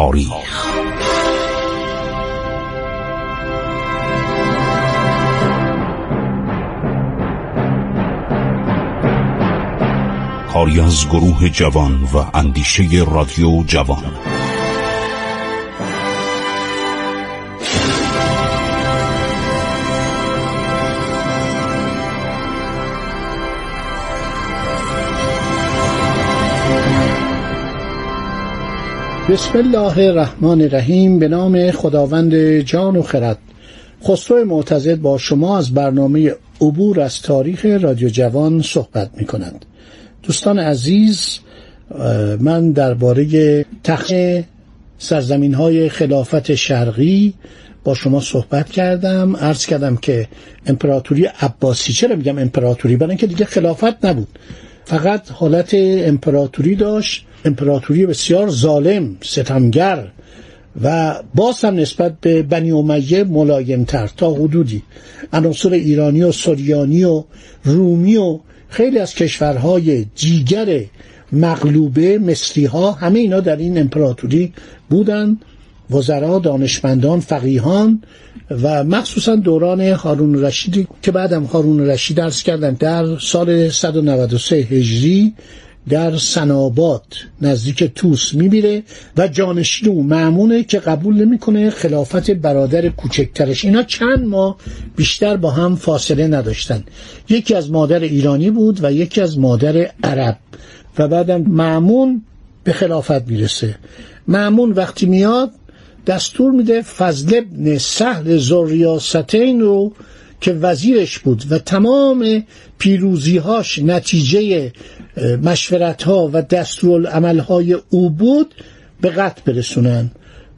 تاریخ. کاری از گروه جوان و اندیشه رادیو جوان. بسم الله الرحمن الرحیم به نام خداوند جان و خرد. خسرو معتزد با شما از برنامه عبور از تاریخ رادیو جوان صحبت می کند دوستان عزیز من درباره تخت سرزمین های خلافت شرقی با شما صحبت کردم. عرض کردم که امپراتوری عباسی چرا میگم امپراتوری؟ برای اینکه دیگه خلافت نبود. فقط حالت امپراتوری داشت. امپراتوری بسیار ظالم ستمگر و باز هم نسبت به بنی امیه ملایمتر تا حدودی. عناصر ایرانی و سوریانی و رومی و خیلی از کشورهای جیگر مغلوبه مصری ها همه اینا در این امپراتوری بودن. وزرا دانشمندان فقیهان و مخصوصا دوران هارون رشیدی که بعدم هارون رشید درس کردن در سال 193 هجری در سنابات نزدیک توس میمیره و جانشین او معمونه که قبول نمی‌کنه خلافت برادر کوچکترش. اینا چند ماه بیشتر با هم فاصله نداشتن. یکی از مادر ایرانی بود و یکی از مادر عرب و بعدم معمون به خلافت می‌رسه. معمون وقتی میاد دستور میده فضل ابن سهل زریاستین رو که وزیرش بود و تمام پیروزیهاش نتیجه مشورت ها و دستورالعمل های او بود به قتل برسونن.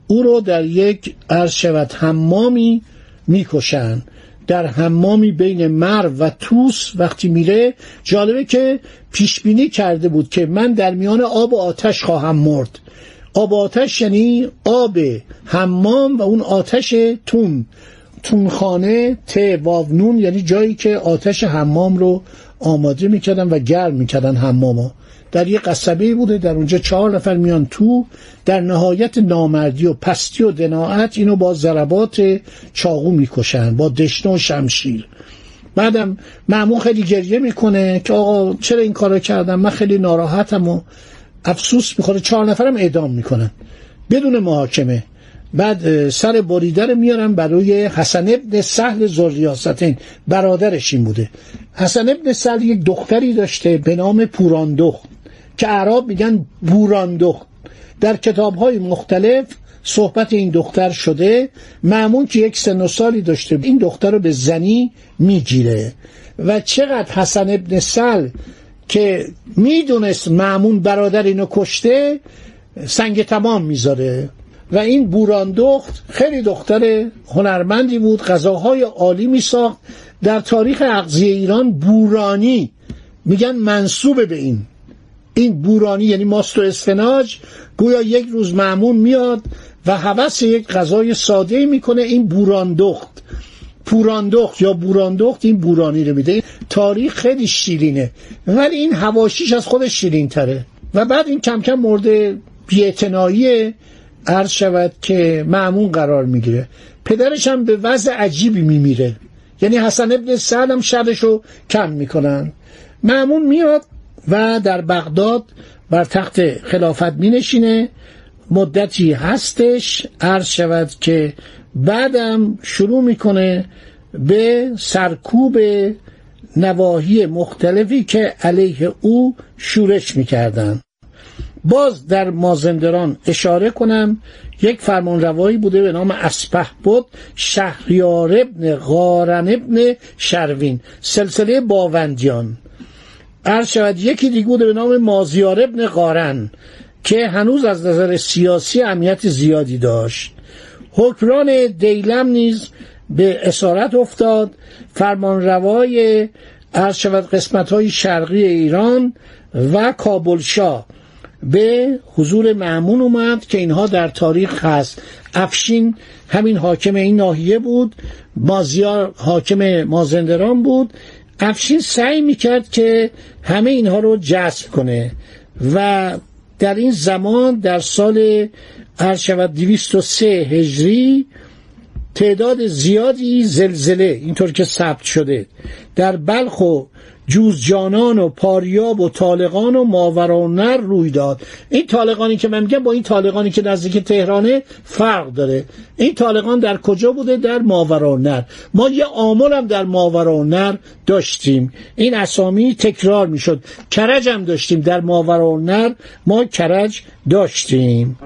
او رو در یک عرض شود حمامی می‌کشن. در حمامی بین مرو و توس وقتی میره جالبه که پیش بینی کرده بود که من در میان آب و آتش خواهم مرد. آب آتش یعنی آب حمام و اون آتش تون. تونخانه ت واونون یعنی جایی که آتش حمام رو آماده می‌کردن و گرم می‌کردن حماما در یه قصبه بوده در اونجا چهار نفر میان تو. در نهایت نامردی و پستی و دناعت اینو با ضربات چاقو می‌کشن با دشنه و شمشیر. بعدم معمون خیلی گریه می‌کنه که آقا چرا این کارو کردم من خیلی ناراحتم و افسوس می‌خوره چهار نفرم اعدام می‌کنن. بدون محاکمه. بعد سر بریده رو میارن برای حسن ابن سهل زریاستین برادرش این بوده. حسن ابن سهل یک دختری داشته به نام پوراندخت که عرب میگن بوراندخت. در کتاب های مختلف صحبت این دختر شده. معمون که یک سن و سالی داشته این دختر رو به زنی می‌گیره. و چقدر حسن ابن سهل که می‌دونست معمون برادر اینو کشته سنگ تمام می‌ذاره. و این بوراندخت خیلی دختر هنرمندی بود غذاهای عالی می ساخت در تاریخ اغذیه ایران بورانی میگن منصوب به این. این بورانی یعنی ماست و اسفناج گویا یک روز معمون میاد و هوس یک غذای ساده می‌کنه این بوراندخت. پوراندخت یا بوراندخت این بورانی رو میده. تاریخ خیلی شیرینه. ولی این هواشیش از خودش شیرین تره و بعد این کم کم مورد بیعتنایی عرض شود که معمون قرار می‌گیره. پدرش هم به وضع عجیبی میمیره. یعنی حسن ابن سعد هم شرش رو کم می‌کنن. معمون میاد و در بغداد بر تخت خلافت مینشینه. مدتی هستش عرض شود که بعدم شروع می‌کنه به سرکوب نواحی مختلفی که علیه او شورش می‌کردن. باز در مازندران اشاره کنم یک فرمان روایی بوده به نام اسپه بود شهریار ابن غارن ابن شروین سلسله باوندیان. عرض شود یکی دیگه بوده به نام مازیار ابن قارن که هنوز از نظر سیاسی اهمیت زیادی داشت. حکران دیلم نیز به اسارت افتاد. فرمان روای عرض شود قسمت های شرقی ایران و کابل شاه به حضور معمون اومد که اینها در تاریخ هست. افشین همین حاکم این ناحیه بود مازیار حاکم مازندران بود. افشین سعی می‌کرد که همه اینها رو جذب کنه و در این زمان در سال هر شود 203 هجری تعداد زیادی زلزله اینطور که ثبت شده در بلخ و جوزجانان و پاریاب و طالقان و ماورانر روی داد. این طالقانی که من میگم با این طالقانی که نزدیک تهرانه فرق داره. این طالقان در کجا بوده؟ در ماورانر ما یه آمل هم در ماورانر داشتیم. این اسامی تکرار می‌شد. کرج هم داشتیم. در ماورانر ما کرج داشتیم.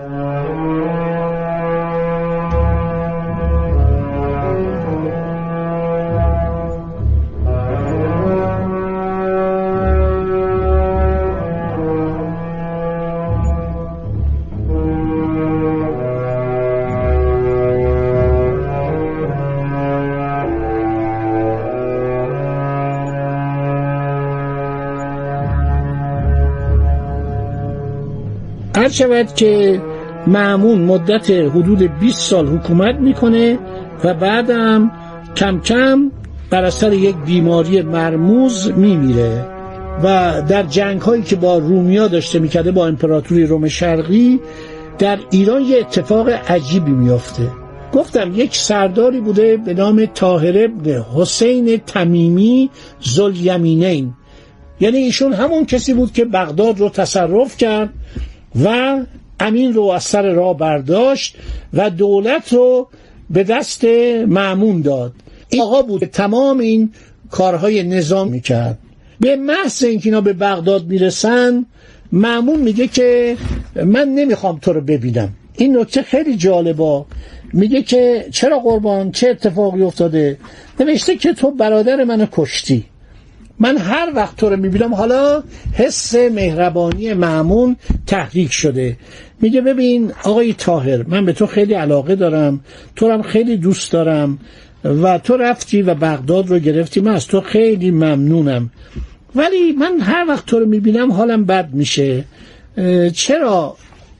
هر شود که معمون مدت حدود 20 سال حکومت می‌کنه و بعدم کم کم بر اثر یک بیماری مرموز میمیره و در جنگ هایی که با رومیا داشته می‌کرده با امپراتوری روم شرقی در ایران یه اتفاق عجیبی میافته. گفتم یک سرداری بوده به نام طاهر ابن حسین تمیمی زلیمینین یعنی ایشون همون کسی بود که بغداد رو تصرف کرد و امین رو از سر راه برداشت و دولت رو به دست معمون داد. این آقا بود تمام این کارهای نظام می‌کرد. به محض اینکه اینا به بغداد می‌رسن معمون میگه که من نمی‌خوام تو رو ببینم. این نکته خیلی جالبا میگه که چرا قربان چه اتفاقی افتاده؟ نوشته که تو برادر منو کشتی. من هر وقت تو رو می‌بینم حالا حس مهربانی معمون تحریک شده. میگه ببین آقای تاهر من به تو خیلی علاقه دارم تو هم خیلی دوست دارم و تو رفتی و بغداد رو گرفتی من از تو خیلی ممنونم. ولی من هر وقت تو رو می‌بینم حالم بد میشه. چرا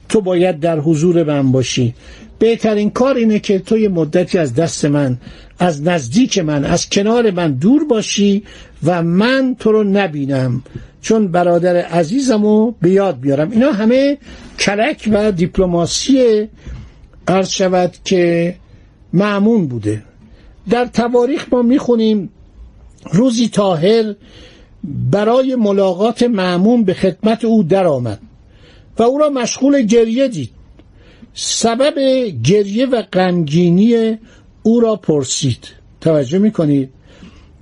تو باید در حضور من باشی؟ بهترین کار اینه که تو یه مدتی از دست من از نزدیک من از کنار من دور باشی و من تو رو نبینم. چون برادر عزیزم رو به یاد بیارم. اینا همه کلک و دیپلماسی عرض شود که معمون بوده. در تواریخ ما می‌خونیم روزی تاهر برای ملاقات معمون به خدمت او درآمد و او را مشغول گریه دید. سبب گریه و غمگینی او را پرسید. توجه می‌کنید؟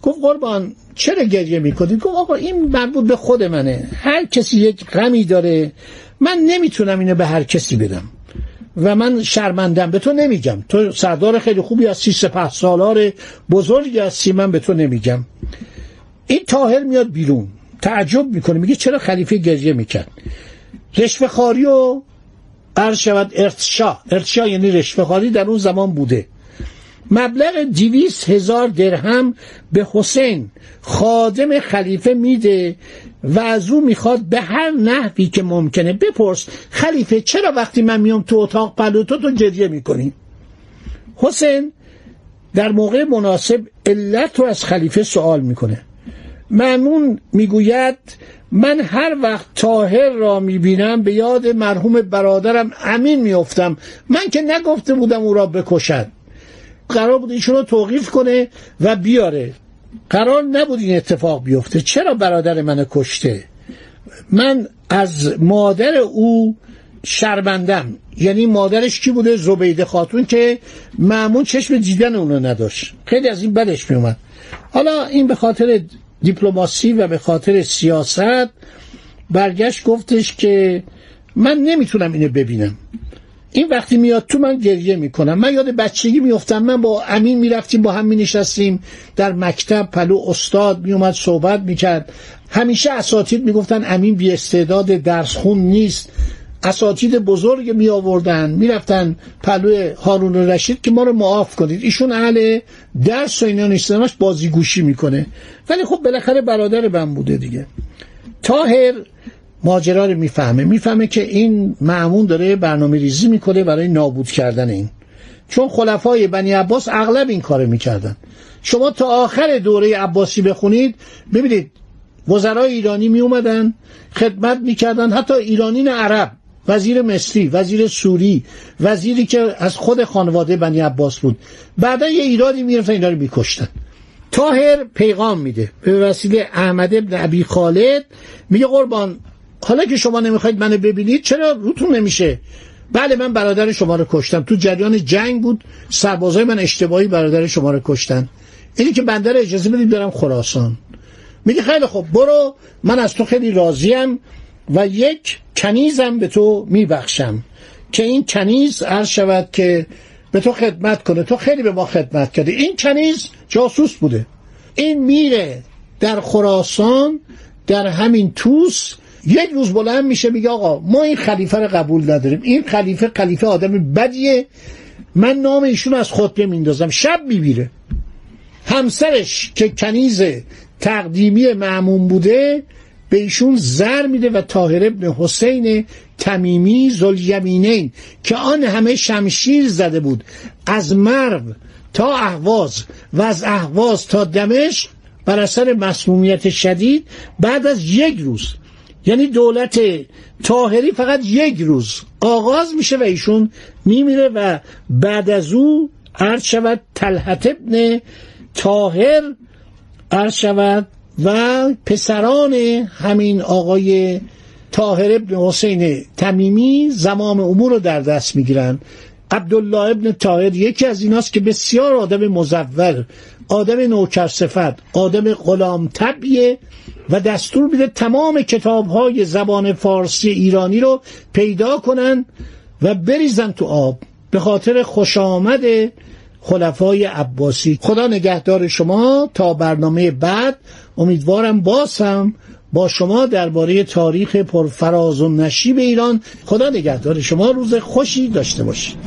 گفت قربان چرا گریه می‌کنید؟ گفت آقا این مربوط به خود منه. هر کسی یک غمی داره من نمی‌تونم اینو به هر کسی بدم. و من شرمندم به تو نمیگم. تو سردار خیلی خوبی هستی سپه سالار بزرگی هستی من به تو نمیگم. این تاهر میاد بیرون. تعجب می‌کنه میگه چرا خلیفه گریه می‌کرد؟ رشوه خاری و عرض شود ارتشا. ارتشا یعنی رشوه در اون زمان بوده. مبلغ دیویس هزار درهم به حسین خادم خلیفه میده و از او می‌خواد به هر نحوی که ممکنه بپرس خلیفه چرا وقتی من میام تو اتاق پلو تو جریه می‌کنی؟ حسین در موقع مناسب علت رو از خلیفه سوال می‌کنه. معمون می‌گوید من هر وقت تاهر را می‌بینم به یاد مرحوم برادرم امین میافتم. من که نگفته بودم او را بکشد. قرار بود ایشون رو توقیف کنه و بیاره. قرار نبود این اتفاق بیفته. چرا برادر من کشته؟ من از مادر او شرمندم یعنی مادرش کی بوده؟ زبیده خاتون که معمون چشم دیدن اونو نداشت. خیلی از این بدش میومد حالا این به خاطر دیپلماسی و به خاطر سیاست برگشت گفتش که من نمی‌تونم اینو ببینم. این وقتی میاد تو من گریه می‌کنم. من یاد بچگی میفتم من با امین می‌رفتیم با هم مینشستیم. در مکتب پلو استاد میومد صحبت می‌کرد. همیشه اساتید می‌گفتن امین بی استعداد درس خون نیست. اساتید بزرگ می آوردن می‌رفتن پلو هارون رشید که ما رو معاف کنید. ایشون اهل درس و اینا نیستنش بازیگوشی می‌کنه. ولی خب بالاخره برادر من بوده دیگه. تاهر ماجرا رو می‌فهمه. می‌فهمه که این معمون داره برنامه ریزی می‌کنه برای نابود کردن این. چون خلفای بنی عباس اغلب این کارو می‌کردن. شما تا آخر دوره عباسی بخونید ببینید وزرای ایرانی می اومدن خدمت می‌کردن حتی ایرانین عرب وزیر مصری وزیر سوری وزیری که از خود خانواده بنی عباس بود. بعدا یه ایرادی می‌رفتن اینا رو میکشتن. تاهر پیغام میده. به وسیله احمد ابن ابی خالد میگه قربان حالا که شما نمی‌خواید منو ببینید چرا روتون نمیشه؟ بله من برادر شما رو کشتم. تو جریان جنگ بود. سربازای من اشتباهی برادر شما رو کشتن. اینی که بنده اجازه بدید برم خراسان. میگه خیلی خب برو من از تو خیلی راضیم و یک کنیزم به تو میبخشم. که این کنیز عرض شود که به تو خدمت کنه. تو خیلی به ما خدمت کردی. این کنیز جاسوس بوده. این میره در خراسان در همین توس یک روز بلند میشه میگه آقا ما این خلیفه رو قبول نداریم. این خلیفه خلیفه آدم بدیه. من نام ایشون از خطبه میندازم شب میبیره همسرش که کنیز تقدیمی معمون بوده به ایشون زر میده و طاهر ابن حسین تمیمی زلیمینین که آن همه شمشیر زده بود. از مرو تا اهواز و از اهواز تا دمشق بر اثر مسمومیت شدید بعد از یک روز یعنی دولت تاهری فقط یک روز آغاز میشه و ایشون میمیره و بعد از او عرض شود تلحت ابن تاهر عرض شود و پسران همین آقای تاهر ابن حسین تمیمی زمام امور رو در دست می‌گیرن. عبدالله ابن تاهر یکی از ایناست که بسیار آدم مزور آدم نوکر صفت آدم غلام طبیه و دستور میده تمام کتاب های زبان فارسی ایرانی رو پیدا کنن و بریزن تو آب به خاطر خوش آمد خلفای عباسی. خدا نگهدار شما. تا برنامه بعد امیدوارم باز هم با شما درباره تاریخ پرفراز و نشیب ایران. خدا نگهدار. شما روز خوشی داشته باشید.